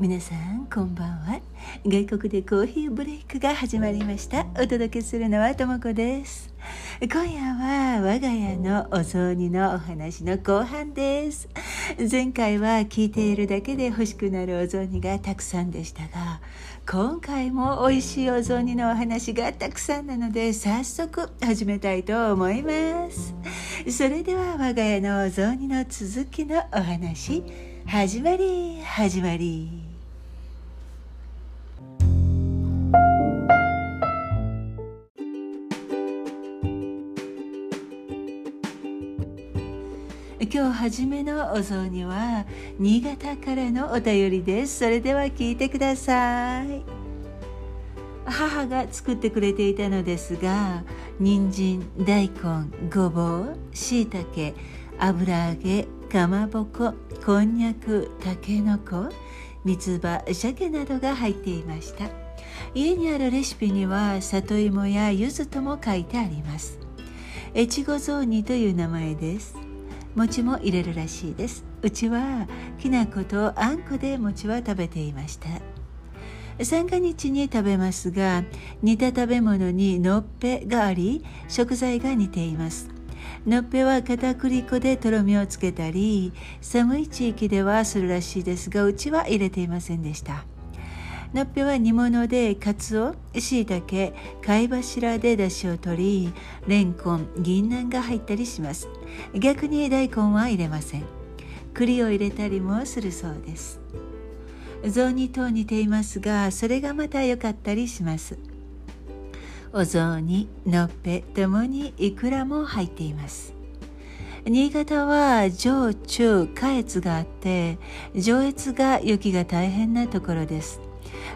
皆さんこんばんは。外国でコーヒーブレイクが始まりました。お届けするのはともこです。今夜は我が家のお雑煮のお話の後半です。前回は聞いているだけで欲しくなるお雑煮がたくさんでしたが今回も美味しいお雑煮のお話がたくさんなので早速始めたいと思います。それでは我が家のお雑煮の続きのお話始まり始まり。今日初めのお雑煮は新潟からのお便りです。それでは聞いてください。母が作ってくれていたのですが人参大根ごぼうしいたけ油揚げかまぼここんにゃくたけのこ三つ葉鮭などが入っていました。家にあるレシピには里芋や柚子とも書いてあります。越後雑煮という名前です。餅も入れるらしいです。うちはきな粉とあんこで餅は食べていました。三が日に食べますが似た食べ物にのっぺがあり食材が似ています。のっぺは片栗粉でとろみをつけたり寒い地域ではするらしいですがうちは入れていませんでした。のっぺは煮物でかつおしいたけ貝柱で出汁を取りレンコン銀杏が入ったりします逆に大根は入れません栗を入れたりもするそうです雑煮と似ていますがそれがまた良かったりしますお雑煮のっぺともにいくらも入っています新潟は上中下越があって上越が雪が大変なところです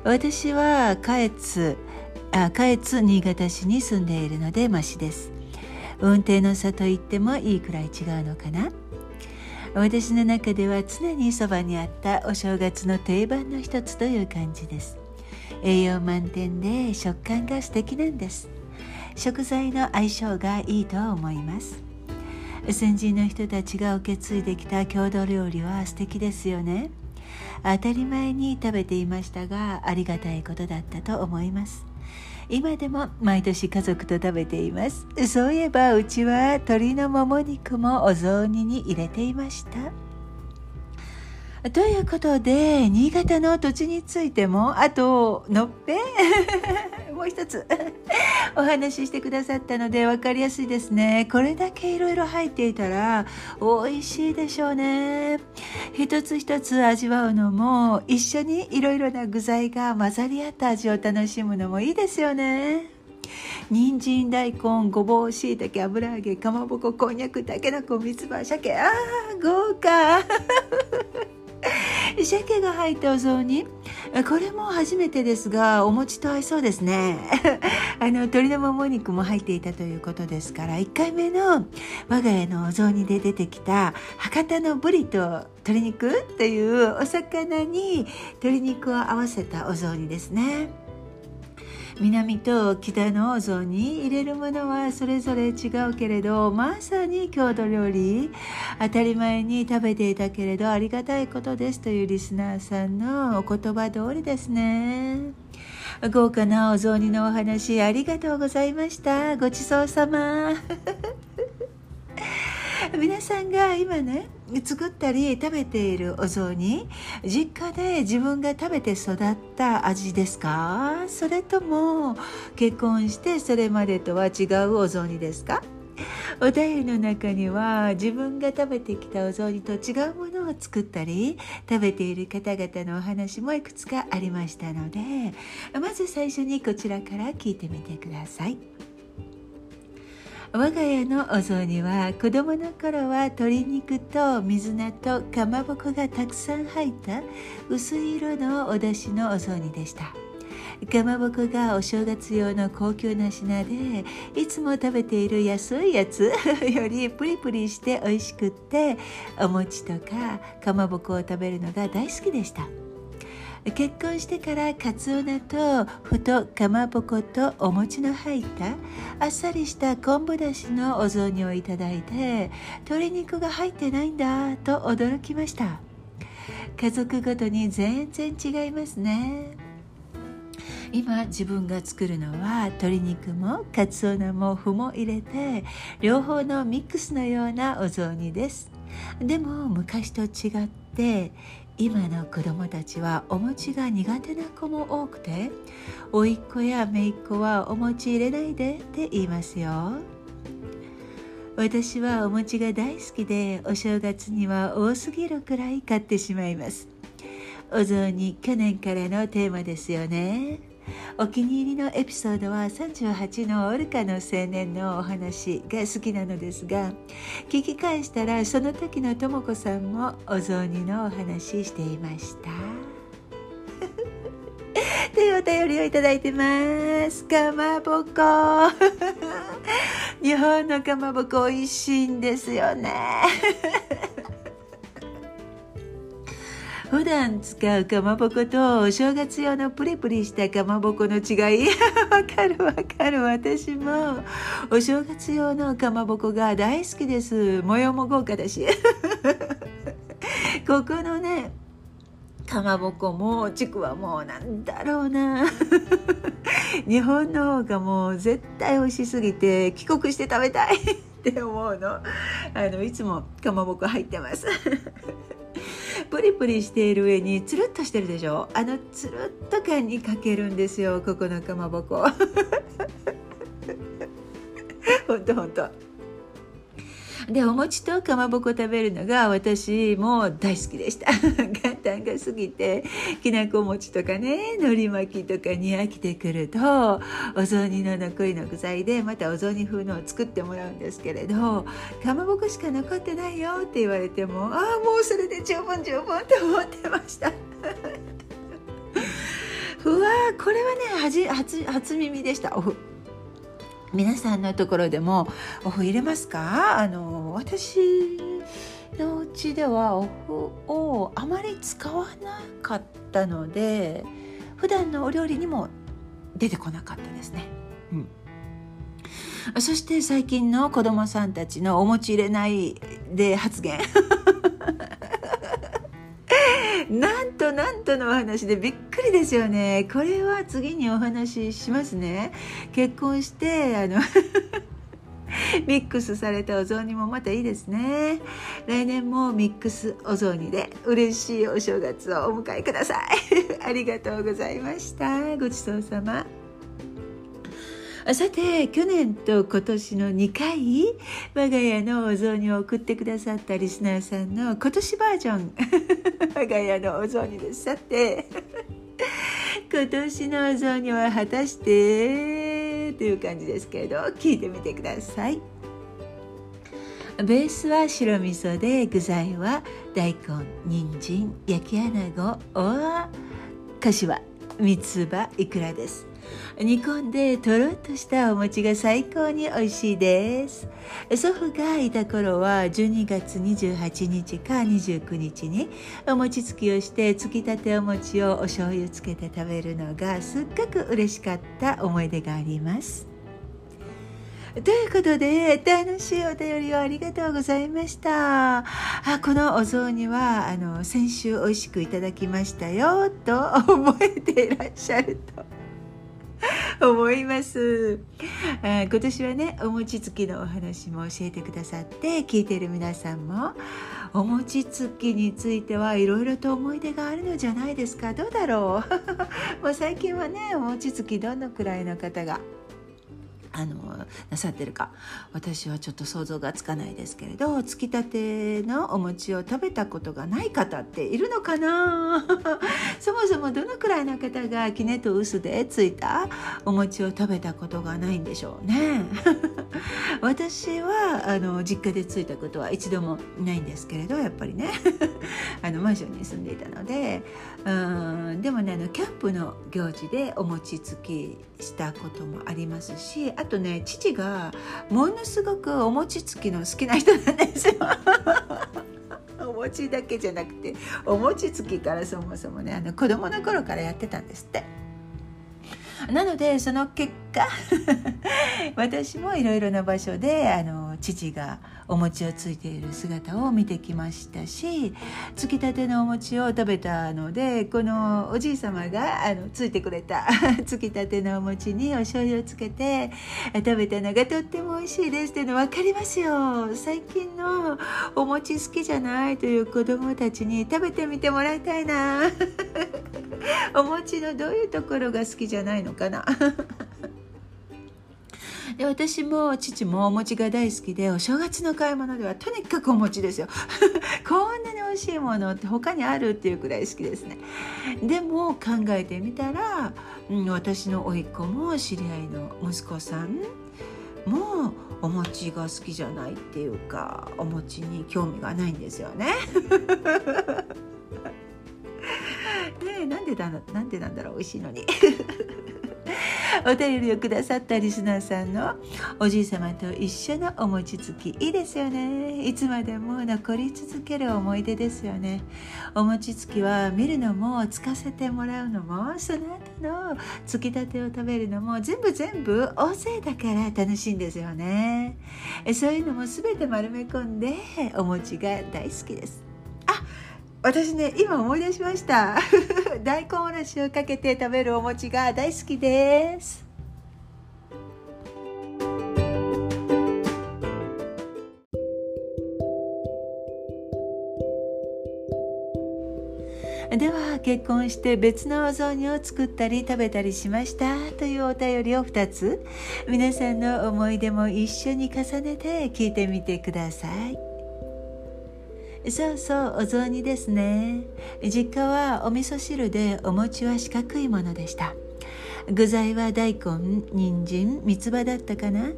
私は下越あ下越新潟市に住んでいるのでマシです。運転の差と言ってもいいくらい違うのかな。私の中では常にそばにあったお正月の定番の一つという感じです。栄養満点で食感が素敵なんです。食材の相性がいいと思います。先人の人たちが受け継いできた郷土料理は素敵ですよね。当たり前に食べていましたがありがたいことだったと思います。今でも毎年家族と食べています。そういえばうちは鶏のもも肉もお雑煮に入れていました。ということで新潟の土地についてもあとのっぺ。ん もう一つ。お話ししてくださったので分かりやすいですね。これだけいろいろ入っていたら美味しいでしょうね。一つ一つ味わうのも一緒にいろいろな具材が混ざり合った味を楽しむのもいいですよね。人参大根ごぼうしいたけ油揚げかまぼここんにゃくたけのこ三つ葉鮭。あー豪華。鮭が入ったお雑煮。これも初めてですがお餅と合いそうですね。あの鶏のもも肉も入っていたということですから1回目の我が家のお雑煮で出てきた博多のブリと鶏肉というお魚に鶏肉を合わせたお雑煮ですね。南と北のお雑煮入れるものはそれぞれ違うけれどまさに郷土料理当たり前に食べていたけれどありがたいことですというリスナーさんのお言葉通りですね。豪華なお雑煮のお話ありがとうございました。ごちそうさま。皆さんが今ね作ったり食べているお雑煮。実家で自分が食べて育った味ですか？それとも結婚してそれまでとは違うお雑煮ですか？お便りの中には自分が食べてきたお雑煮と違うものを作ったり食べている方々のお話もいくつかありましたのでまず最初にこちらから聞いてみてください。我が家のお雑煮は子供の頃は鶏肉と水菜とかまぼこがたくさん入った薄い色のお出汁のお雑煮でした。かまぼこがお正月用の高級な品でいつも食べている安いやつ よりプリプリして美味しくってお餅とかかまぼこを食べるのが大好きでした。結婚してからかつお菜とふとかまぼことお餅の入ったあっさりした昆布だしのお雑煮をいただいて鶏肉が入ってないんだと驚きました。家族ごとに全然違いますね。今自分が作るのは鶏肉もかつお菜も麩も入れて両方のミックスのようなお雑煮です。でも昔と違って今の子供たちはお餅が苦手な子も多くて甥っ子や姪っ子はお餅入れないでって言いますよ。私はお餅が大好きでお正月には多すぎるくらい買ってしまいます。お雑煮去年からのテーマですよね。お気に入りのエピソードは38のオルカの青年のお話が好きなのですが聞き返したらその時のとも子さんもお雑煮のお話していました。というお便りをいただいてます。かまぼこ。日本のかまぼこ美味しいんですよね。普段使うかまぼことお正月用のプリプリしたかまぼこの違い。わかるわかる。私もお正月用のかまぼこが大好きです。模様も豪華だし。ここのねかまぼこもちくわもなんだろうな。日本の方がもう絶対美味しすぎて帰国して食べたいって思うの。あのいつもかまぼこ入ってます。プリプリしている上につるっとしてるでしょ？あのつるっと感にかけるんですよここのかまぼこ。ほんとほんと。でお餅とかまぼこ食べるのが私も大好きでした。簡単が過ぎてきなこ餅とかねのり巻きとかに飽きてくるとお雑煮の残りの具材でまたお雑煮風のを作ってもらうんですけれどかまぼこしか残ってないよって言われてもああもうそれで十分十分って思ってました。うわこれはね初初耳でした。皆さんのところでもお麩入れますか？あの私のうちではお麩をあまり使わなかったので普段のお料理にも出てこなかったですね。うん。そして最近の子供さんたちのお餅入れないで発言。なんとなんとのお話でびっくりですよね。これは次にお話ししますね。結婚してあの ミックスされたお雑煮もまたいいですね。来年もミックスお雑煮で嬉しいお正月をお迎えください。ありがとうございました。ごちそうさま。さて去年と今年の2回我が家のお雑煮を送ってくださったリスナーさんの今年バージョン。我が家のお雑煮です。さて今年のお雑煮は果たしてという感じですけれど聞いてみてください。ベースは白味噌で具材は大根人参焼き穴子おかしわ三つ葉いくらです。煮込んでとろっとしたお餅が最高に美味しいです。祖父がいた頃は12月28日か29日にお餅つきをしてつきたてお餅をお醤油つけて食べるのがすっごく嬉しかった思い出があります。ということで楽しいお便りをありがとうございました。あこのお雑煮はあの先週美味しくいただきましたよと覚えていらっしゃると。思います。あ今年はねお餅つきのお話も教えてくださって聞いてる皆さんもお餅つきについてはいろいろと思い出があるのじゃないですか。どうだろう？もう最近はねお餅つきどのくらいの方があのなさってるか。私はちょっと想像がつかないですけれどつきたてのお餅を食べたことがない方っているのかな。そもそもどのくらいの方がきねと薄でついたお餅を食べたことがないんでしょうね。私はあの実家でついたことは一度もないんですけれどやっぱりね。あのマンションに住んでいたので。うんでもねあのキャンプの行事でお餅つきしたこともありますしあとね父がものすごくお餅つきの好きな人なんですよ。お餅だけじゃなくてお餅つきからそもそもねあの子供の頃からやってたんですって。なのでその結果 私もいろいろな場所であの父がお餅をついている姿を見てきましたしつきたてのお餅を食べたのでこのおじい様があのついてくれた つきたてのお餅にお醤油をつけて食べたのがとっても美味しいですっていうの分かりますよ。最近のお餅好きじゃないという子供たちに食べてみてもらいたいな。お餅のどういうところが好きじゃないのかな。で私も父もお餅が大好きでお正月の買い物ではとにかくお餅ですよ。こんなに美味しいものって他にあるっていうくらい好きですね。でも考えてみたら、うん、私の甥っ子も知り合いの息子さんもお餅が好きじゃないっていうかお餅に興味がないんですよね。ねなんでだなんでなんだろう美味しいのに。お便りをくださったリスナーさんのおじい様と一緒のお餅つきいいですよね。いつまでも残り続ける思い出ですよね。お餅つきは見るのもつかせてもらうのもその後のつきたてを食べるのも全部全部大勢だから楽しいんですよね。そういうのも全て丸め込んでお餅が大好きです。私ね今思い出しました。大根おろしをかけて食べるお餅が大好きです。では結婚して別のお雑煮を作ったり食べたりしました？というお便りを2つ。皆さんの思い出も一緒に重ねて聞いてみてください。そうそうお雑煮ですね。実家はお味噌汁でお餅は四角いものでした。具材は大根人参三つ葉だったかな。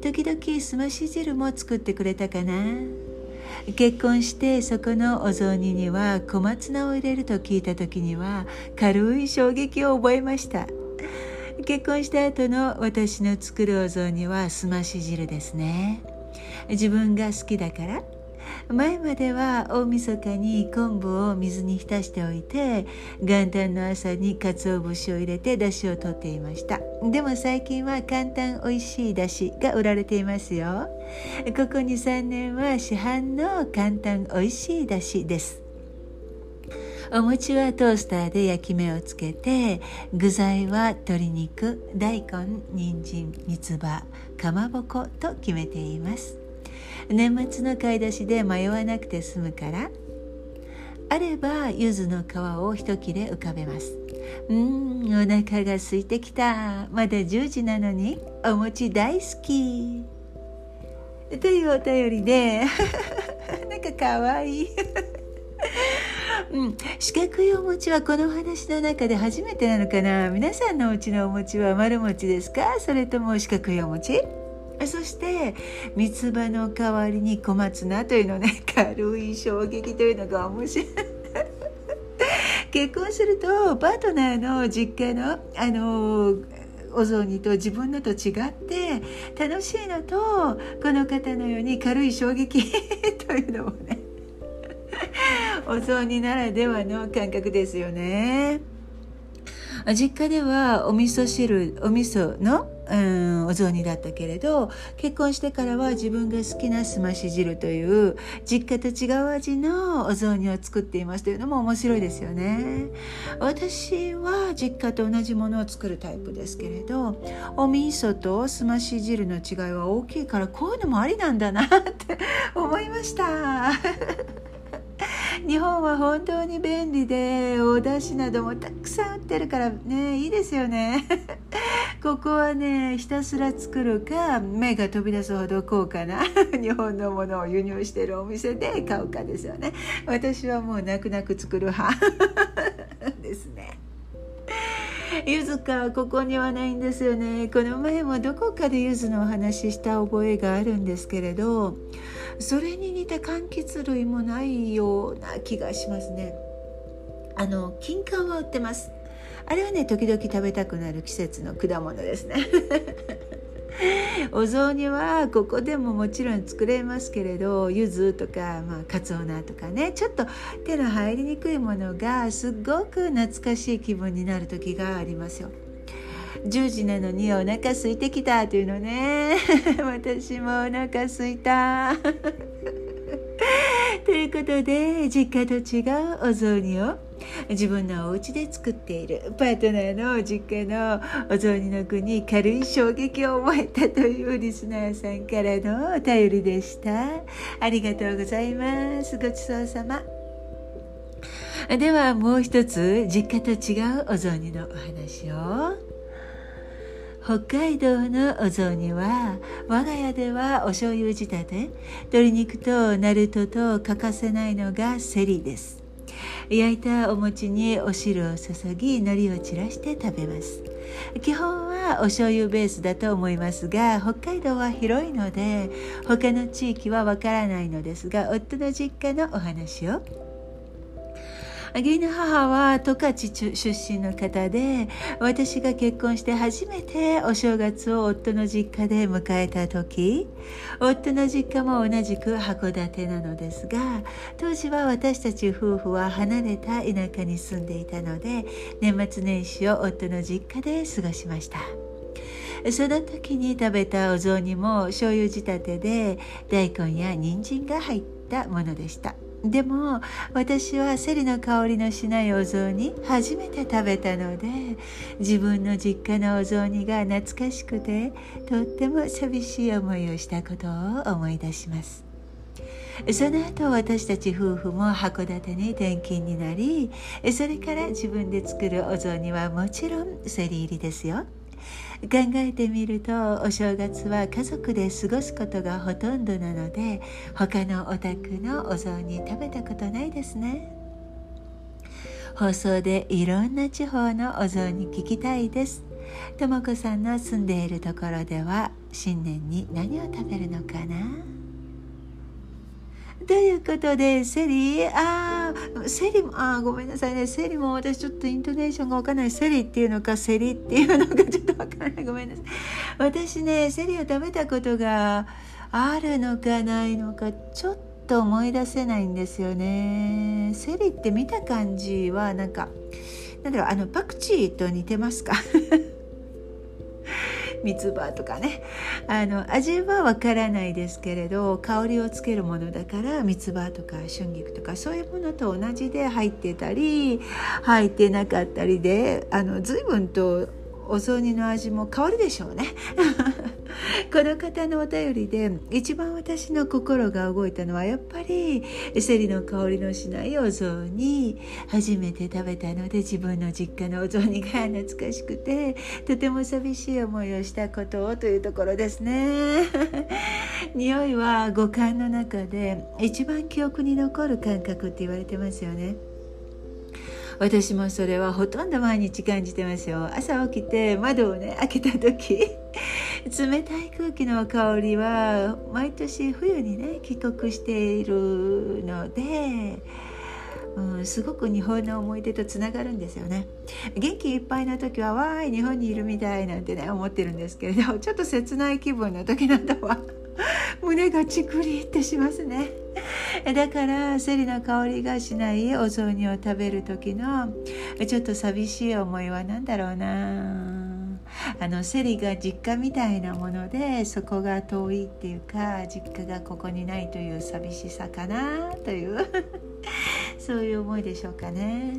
時々すまし汁も作ってくれたかな。結婚してそこのお雑煮には小松菜を入れると聞いた時には軽い衝撃を覚えました。結婚した後の私の作るお雑煮はすまし汁ですね。自分が好きだから前までは大晦日に昆布を水に浸しておいて元旦の朝に鰹節を入れて出汁を取っていました。でも最近は簡単おいしい出汁が売られていますよ。ここ23年は市販の簡単おいしい出汁です。お餅はトースターで焼き目をつけて具材は鶏肉大根人参三つ葉かまぼこと決めています。年末の買い出しで迷わなくて済むからあれば柚子の皮を一切れ浮かべます。うんお腹が空いてきた。まだ10時なのにお餅大好き。というお便りで なんかかわい。いうん、四角いお餅はこの話の中で初めてなのかな。皆さんのお家のお餅は丸餅ですか？それとも四角いお餅？そして三つ葉の代わりに小松菜というのね 軽い衝撃というのが面白い 結婚するとパートナーの実家のあのお雑煮と自分のと違って楽しいのとこの方のように軽い衝撃 というのもねお雑煮ならではの感覚ですよね。実家ではお味噌汁お味噌の、うん、お雑煮だったけれど結婚してからは自分が好きなすまし汁という実家と違う味のお雑煮を作っていますというのも面白いですよね。私は実家と同じものを作るタイプですけれどお味噌とすまし汁の違いは大きいからこういうのもありなんだなって思いました。日本は本当に便利でお出汁などもたくさん売ってるからねいいですよね。ここはねひたすら作るか目が飛び出すほど高価な 日本のものを輸入してるお店で買うかですよね。私はもう泣く泣く作る派ですね。柚子かここにはないんですよね。この前もどこかで柚子のお話しした覚えがあるんですけれどそれに似た柑橘類もないような気がしますね。あの金柑は売ってます。あれはね時々食べたくなる季節の果物ですね。お雑煮はここでももちろん作れますけれど柚子とか、まあ、かつお菜とかねちょっと手の入りにくいものがすっごく懐かしい気分になる時がありますよ。10時なのにお腹空いてきたというのね。私もお腹空いた。ということで実家と違うお雑煮を自分のお家で作っているパートナーの実家のお雑煮の具に軽い衝撃を覚えたというリスナーさんからのお便りでした。ありがとうございます。ごちそうさま。ではもう一つ実家と違うお雑煮のお話を。北海道のお雑煮は我が家ではお醤油仕立て鶏肉とナルトと欠かせないのがセリです。焼いたお餅にお汁を注ぎ海苔を散らして食べます。基本はお醤油ベースだと思いますが北海道は広いので他の地域はわからないのですが夫の実家のお話を義理の母は十勝出身の方で私が結婚して初めてお正月を夫の実家で迎えた時夫の実家も同じく函館なのですが当時は私たち夫婦は離れた田舎に住んでいたので年末年始を夫の実家で過ごしました。その時に食べたお雑煮も醤油仕立てで大根や人参が入ったものでした。でも私はセリの香りのしないお雑煮初めて食べたので自分の実家のお雑煮が懐かしくてとっても寂しい思いをしたことを思い出します。その後私たち夫婦も函館に転勤になりそれから自分で作るお雑煮はもちろんセリ入りですよ。考えてみるとお正月は家族で過ごすことがほとんどなので他のお宅のお雑煮食べたことないですね。放送でいろんな地方のお雑煮聞きたいです。とも子さんの住んでいるところでは新年に何を食べるのかな？ということで、セリー、ああ、セリも、ああ、ごめんなさいね。セリも私ちょっとイントネーションがわかんない。セリっていうのか、セリっていうのかちょっとわかんない。ごめんなさい。私ね、セリを食べたことがあるのかないのか、ちょっと思い出せないんですよね。セリって見た感じは、なんか、なんだろう、あの、パクチーと似てますか？三つ葉とかね。あの味はわからないですけれど香りをつけるものだから三つ葉とか春菊とかそういうものと同じで入ってたり入ってなかったりであの随分とお雑煮の味も変わるでしょうね。この方のお便りで一番私の心が動いたのはやっぱりセリの香りのしないお雑煮初めて食べたので自分の実家のお雑煮が懐かしくてとても寂しい思いをしたことをというところですね。匂いは五感の中で一番記憶に残る感覚って言われてますよね。私もそれはほとんど毎日感じてますよ。朝起きて窓をね開けた時冷たい空気の香りは毎年冬にね帰国しているのでうん、すごく日本の思い出とつながるんですよね。元気いっぱいの時はわーい日本にいるみたいなんてね思ってるんですけれど ちょっと切ない気分の時などは 胸がチクリってしますね。だからセリの香りがしないお雑煮を食べる時のちょっと寂しい思いは何だろうな。あのセリが実家みたいなものでそこが遠いっていうか実家がここにないという寂しさかなという そういう思いでしょうかね。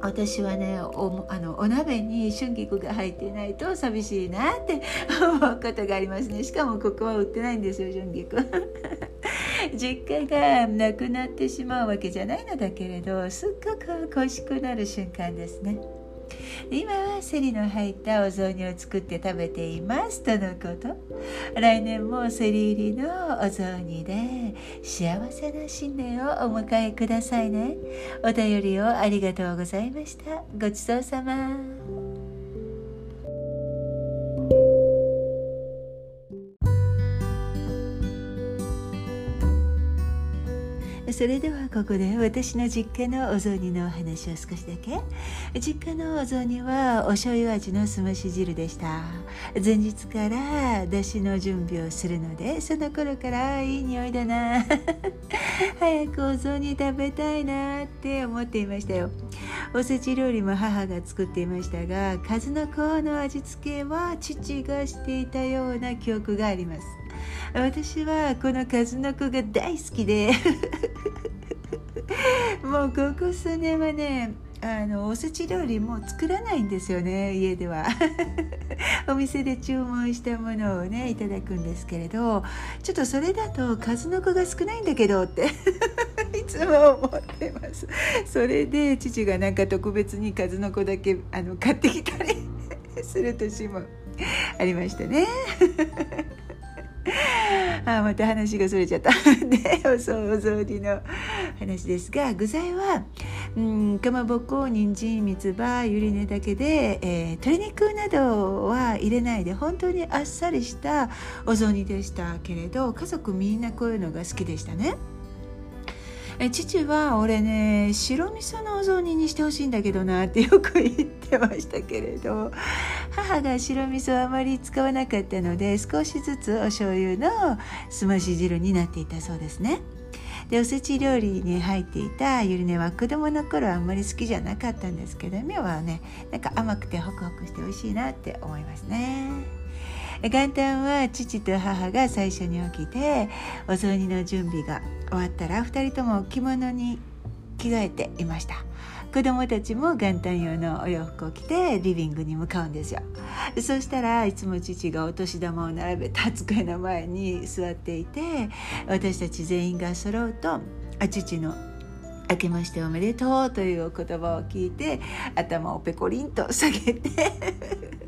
私はねおあのお鍋に春菊が入ってないと寂しいなって 思うことがありますね。しかもここは売ってないんですよ春菊。実家がなくなってしまうわけじゃないのだけれどすっごく恋しくなる瞬間ですね。今はセリの入ったお雑煮を作って食べていますとのこと。来年もセリ入りのお雑煮で幸せな新年をお迎えくださいね。お便りをありがとうございました。ごちそうさま。それではここで私の実家のお雑煮のお話を少しだけ。実家のお雑煮はお醤油味のすまし汁でした。前日から出汁の準備をするのでその頃からいい匂いだな。早くお雑煮食べたいなって思っていましたよ。おせち料理も母が作っていましたが数の子の味付けは父がしていたような記憶があります。私はこの数の子が大好きで。もうここ数年はねあのおせち料理も作らないんですよね家では。お店で注文したものをねいただくんですけれどちょっとそれだと数の子が少ないんだけどって。いつも思ってます。それで父がなんか特別に数の子だけあの買ってきたりする年もありましたね。あまた話がそれちゃったでお雑煮の話ですが具材はうんかまぼこ人参三つ葉ゆり根だけで、えー、鶏肉などは入れないで本当にあっさりしたお雑煮でしたけれど家族みんなこういうのが好きでしたね。え父は俺ね白味噌のお雑煮にしてほしいんだけどなってよく言ってましたけれど母が白味噌あまり使わなかったので少しずつお醤油のすまし汁になっていたそうですね。でおせち料理に入っていたゆり根は子供の頃あんまり好きじゃなかったんですけど今はねなんか甘くてホクホクして美味しいなって思いますね。元旦は父と母が最初に起きてお雑煮の準備が終わったら2人とも着物に着替えていました。子供たちも元旦用のお洋服を着てリビングに向かうんですよ。そしたらいつも父がお年玉を並べた 机の前に座っていて私たち全員が揃うと父の「明けましておめでとう」というお言葉を聞いて頭をペコリンと下げて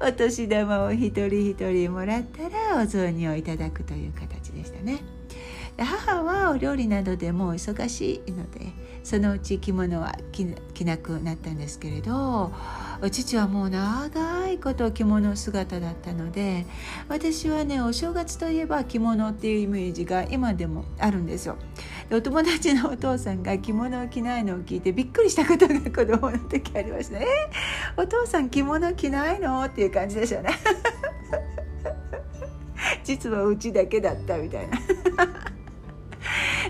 お年玉を一人一人もらったらお雑煮をいただくという形でしたね。母はお料理などでも忙しいのでそのうち着物は着なくなったんですけれど父はもう長いこと着物姿だったので私はねお正月といえば着物っていうイメージが今でもあるんですよ。お友達のお父さんが着物を着ないのを聞いてびっくりしたことが子供の時ありましたね。お父さん着物着ないのっていう感じでしたね。実はうちだけだったみたいな。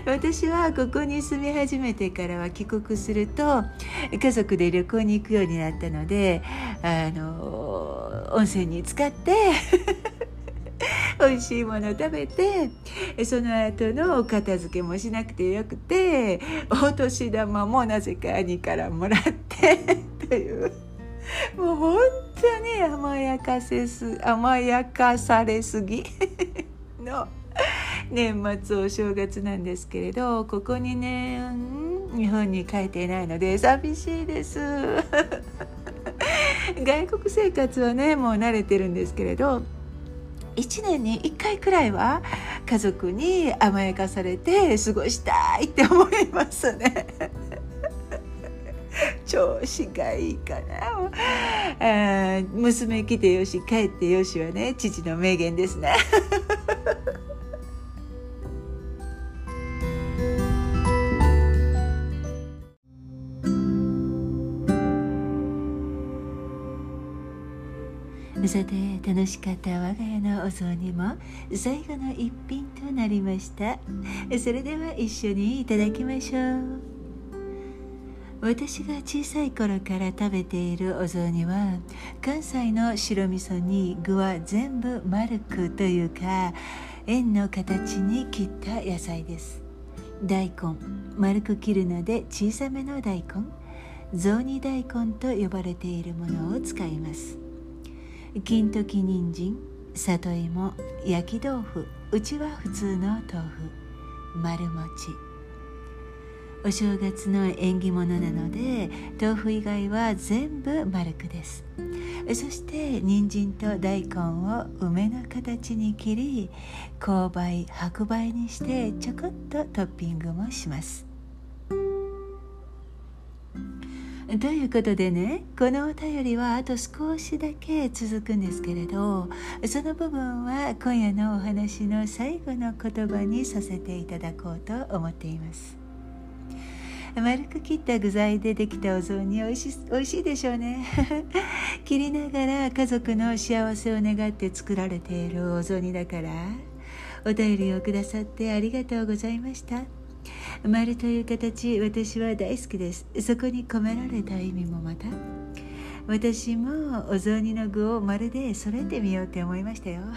私はここに住み始めてからは帰国すると家族で旅行に行くようになったのであの温泉に浸かって 美味しいもの食べてその後のお片付けもしなくてよくてお年玉もなぜか兄からもらって というもう本当に甘やかせす甘やかされすぎの。年末お正月なんですけれどここにね日本に帰っていないので寂しいです 外国生活はねもう慣れてるんですけれど1年に1回くらいは家族に甘やかされて過ごしたいって思いますね。調子がいいかな娘来てよし帰ってよしはね父の名言ですね。さて楽しかった我が家のお雑煮も最後の一品となりました。それでは一緒にいただきましょう。私が小さい頃から食べているお雑煮は関西の白味噌に具は全部丸くというか円の形に切った野菜です。大根丸く切るので小さめの大根雑煮大根と呼ばれているものを使います。金時人参里芋焼き豆腐うちは普通の豆腐丸餅。お正月の縁起物なので豆腐以外は全部丸くです。そして人参と大根を梅の形に切り勾配白梅にしてちょこっとトッピングもします。ということでねこのお便りはあと少しだけ続くんですけれどその部分は今夜のお話の最後の言葉にさせていただこうと思っています。丸く切った具材でできたお雑煮美味し美味しいでしょうね。切りながら家族の幸せを願って作られているお雑煮だからお便りをくださってありがとうございました。丸という形私は大好きです。そこに込められた意味もまた私もお雑煮の具をまるで揃えてみようって思いましたよ。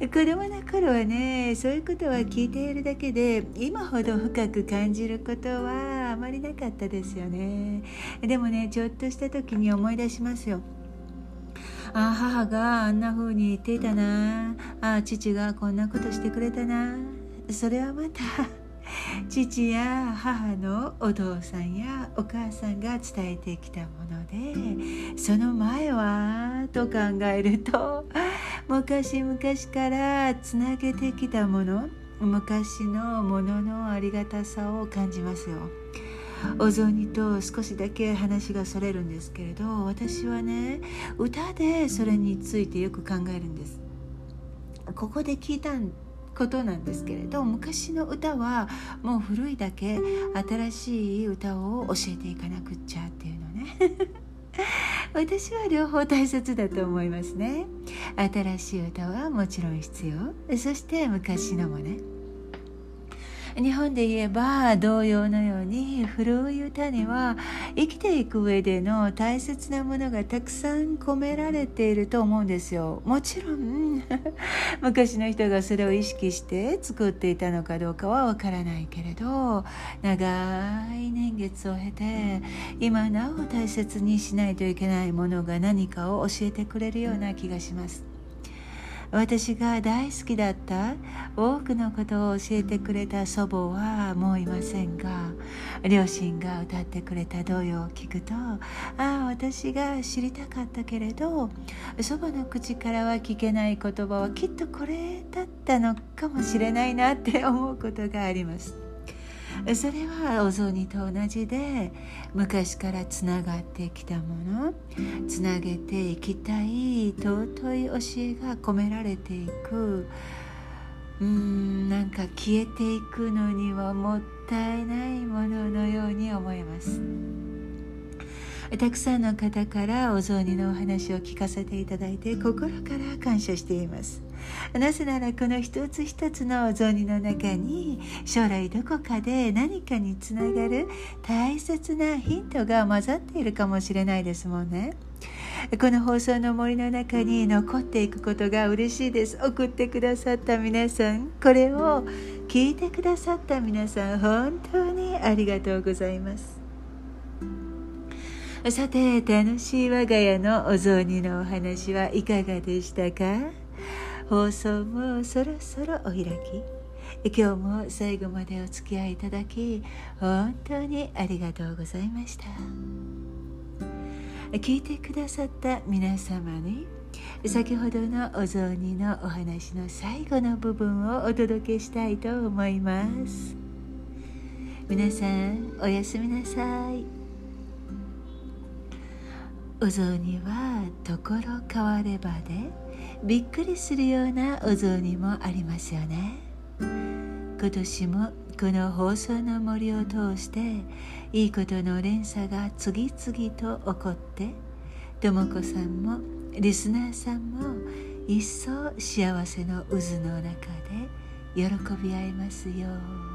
子供の頃はねそういうことは聞いているだけで今ほど深く感じることはあまりなかったですよね。でもねちょっとした時に思い出しますよ。あ母があんな風に言っていたな。あ父がこんなことしてくれたな。それはまた 父や母のお父さんやお母さんが伝えてきたものでその前はと考えると 昔々からつなげてきたもの昔のもののありがたさを感じますよ。お雑煮と少しだけ話がそれるんですけれど私はね歌でそれについてよく考えるんです。ここで聞いたんことなんですけれど昔の歌はもう古いだけ新しい歌を教えていかなくっちゃっていうのね私は両方大切だと思いますね新しい歌はもちろん必要そして昔のもね。日本で言えば同様のように古い歌には生きていく上での大切なものがたくさん込められていると思うんですよ。もちろん 昔の人がそれを意識して作っていたのかどうかはわからないけれど長い年月を経て今なお大切にしないといけないものが何かを教えてくれるような気がします私が大好きだった多くのことを教えてくれた祖母はもういませんが両親が歌ってくれた童謡を聞くとああ私が知りたかったけれど祖母の口からは聞けない言葉はきっとこれだったのかもしれないなって思うことがあります。それはお雑煮と同じで昔からつながってきたもの。つなげていきたい尊い教えが込められていく。うんなんか消えていくのにはもったいないもののように思います。たくさんの方からお雑煮のお話を聞かせていただいて心から感謝しています。なぜならこの一つ一つのお雑煮の中に将来どこかで何かにつながる大切なヒントが混ざっているかもしれないですもんね。この放送の森の中に残っていくことが嬉しいです。送ってくださった皆さんこれを聞いてくださった皆さん本当にありがとうございます。さて楽しい我が家のお雑煮のお話はいかがでしたか？放送もそろそろお開き。今日も最後までお付き合いいただき本当にありがとうございました。聞いてくださった皆様に先ほどのお雑煮のお話の最後の部分をお届けしたいと思います。皆さんおやすみなさい。お雑煮はところ変わればでびっくりするようなお雑煮もありますよね。今年もこの放送の森を通していいことの連鎖が次々と起こってとも子さんもリスナーさんも一層幸せの渦の中で喜び合えますよ。う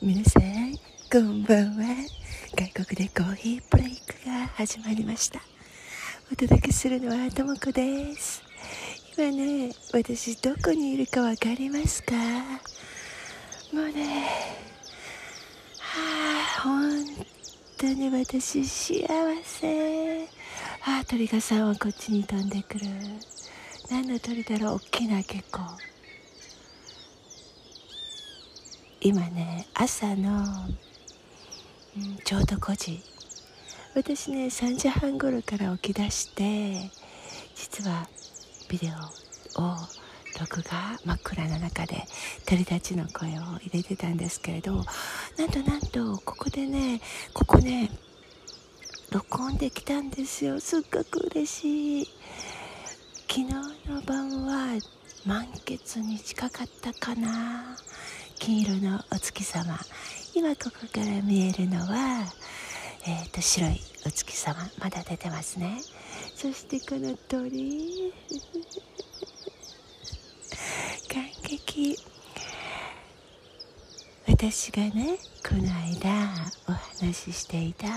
皆さんこんばんは。外国でコーヒーブレイクが始まりました。お届けするのはともこです。今ね私どこにいるか分かりますか？もうねはあ本当に私幸せ。ああ鳥がさんはこっちに飛んでくる。何の鳥だろう？大きな結構。今ね朝の、ちょうど5時。私ね3時半頃から起き出して実はビデオを録画真っ暗な中で鳥たちの声を入れてたんですけれどなんとなんとここでねここね録音できたんですよ。すっごく嬉しい。昨日の晩は満月に近かったかな。金色のお月様。今ここから見えるのは、えーと、白いお月様。まだ出てますね。そしてこの鳥。感激。私がねこの間お話ししていた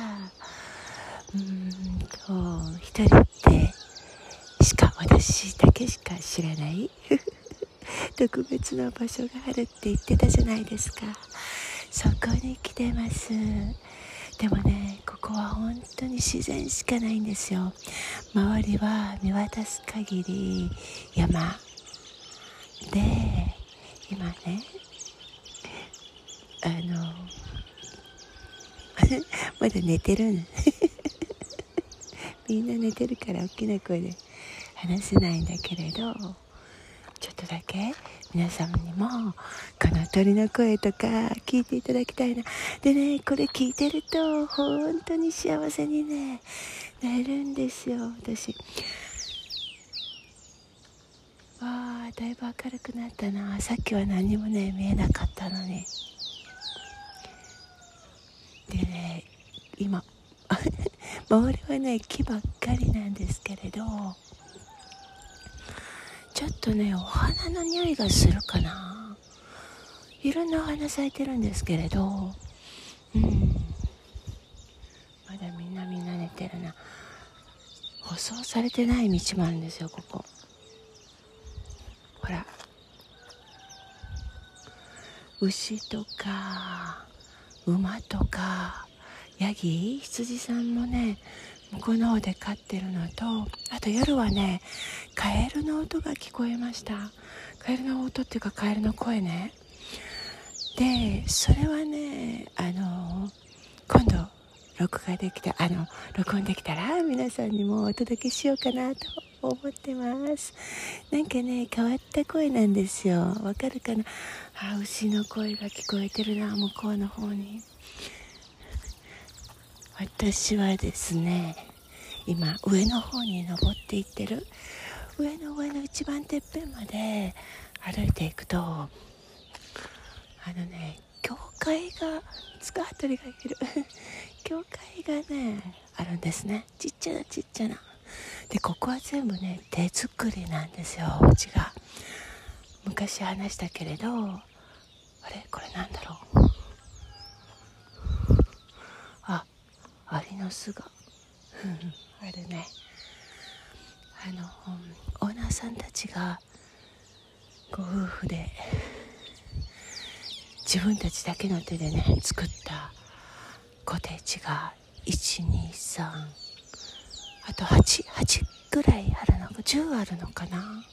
うんと一人ってしか私だけしか知らない。特別な場所があるって言ってたじゃないですか。そこに来てます。でもねここは本当に自然しかないんですよ。周りは見渡す限り山。で今ねあの まだ寝てる みんな寝てるから大きな声で話せないんだけれど。ちょっとだけ皆様にもこの鳥の声とか聞いていただきたいな。でねこれ聞いてると本当に幸せにねなるんですよ私。わあだいぶ明るくなったな。さっきは何もね見えなかったのに。でね今 周りはね木ばっかりなんですけれど。ちょっとねお花の匂いがするかな。いろんなお花咲いてるんですけれど。うん。まだみんなみんな寝てるな。舗装されてない道もあるんですよここ。ほら。牛とか馬とかヤギ羊さんもね向こうの方で飼ってるのとあと夜はねカエルの音が聞こえました。カエルの音っていうかカエルの声ね。でそれはねあの今度録画できたあの録音できたら皆さんにもお届けしようかなと思ってます。なんかね変わった声なんですよ。わかるかな？あ牛の声が聞こえてるな向こうの方に。私はですね今上の方に登っていってる上の上の一番てっぺんまで歩いていくとあのね教会が塚あたりがいる。教会がねあるんですね。ちっちゃなちっちゃな。でここは全部ね手作りなんですようちが。昔話したけれどあれこれなんだろう。アリの巣が。あるね。あのオーナーさんたちがご夫婦で自分たちだけの手でね作ったコテージが123あと88ぐらいあるのか10あるのかな。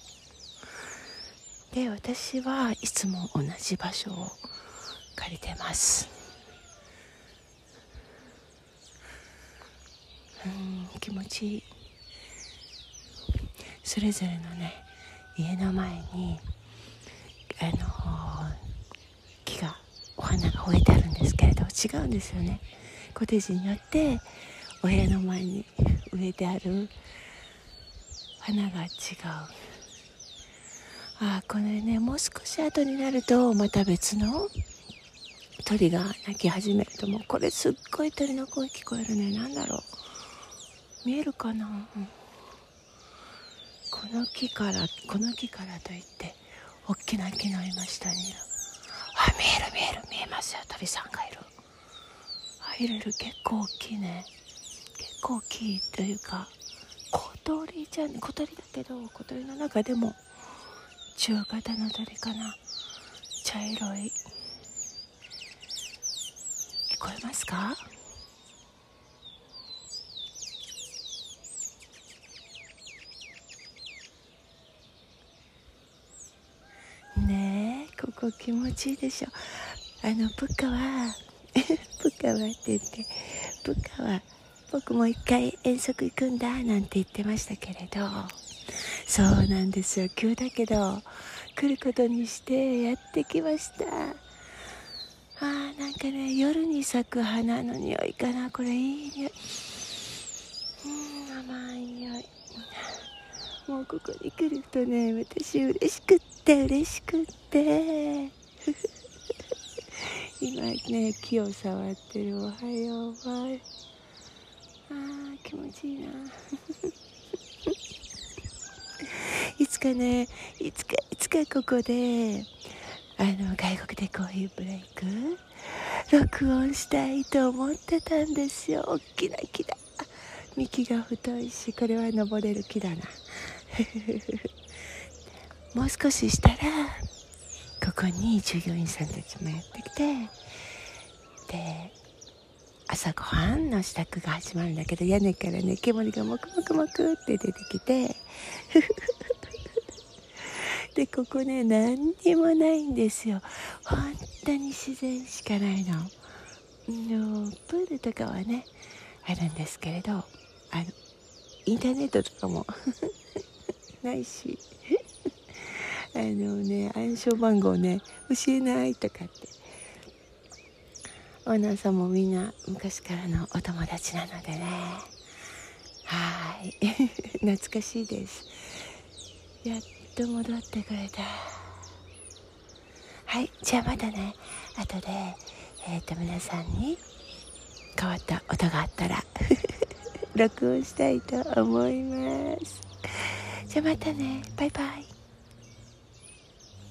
で私はいつも同じ場所を借りてます。うん気持ちいい。それぞれのね家の前にあの木がお花が植えてあるんですけれど違うんですよね。コテージによってお部屋の前に植えてある花が違う。ああこれねもう少し後になるとまた別の鳥が鳴き始めるともうこれすっごい鳥の声聞こえるね。何だろう。見えるかな、この木からこの木からといって大きな木の今下にいる。あ見える見える。見えますよ。鳥さんがいる。あいるいる。結構大きいね。結構大きいというか小鳥じゃん。小鳥だけど小鳥の中でも中型の鳥かな。茶色い。聞こえますかねえここ気持ちいいでしょ。あのプカは プカはって言ってプカは僕も一回遠足行くんだなんて言ってましたけれど。そうなんですよ。急だけど来ることにしてやってきました。あーなんかね夜に咲く花の匂いかな。これいい匂いうん甘い匂いもうここに来るとね私嬉しくって嬉しくって。今ね木を触ってるおはようあー気持ちいいな。いつかねいつかいつかここであの外国でこういうブレイク録音したいと思ってたんですよ。大きな木だ。幹が太いしこれは登れる木だな。もう少ししたらここに従業員さんたちもやってきてで朝ごはんの支度が始まるんだけど屋根からね煙がもくもくもくって出てきて でここね何にもないんですよ。本当に自然しかないの。のプールとかはねあるんですけれどあのインターネットとかも。ないし。あのね暗証番号ね教えないとかって。オーナーさんもみんな昔からのお友達なのでね。はい。懐かしいです。やっと戻ってくれた。はいじゃあまたね。後でえっ、ー、と皆さんに変わった音があったら。録音したいと思います。ゃあまたね。バイバイ。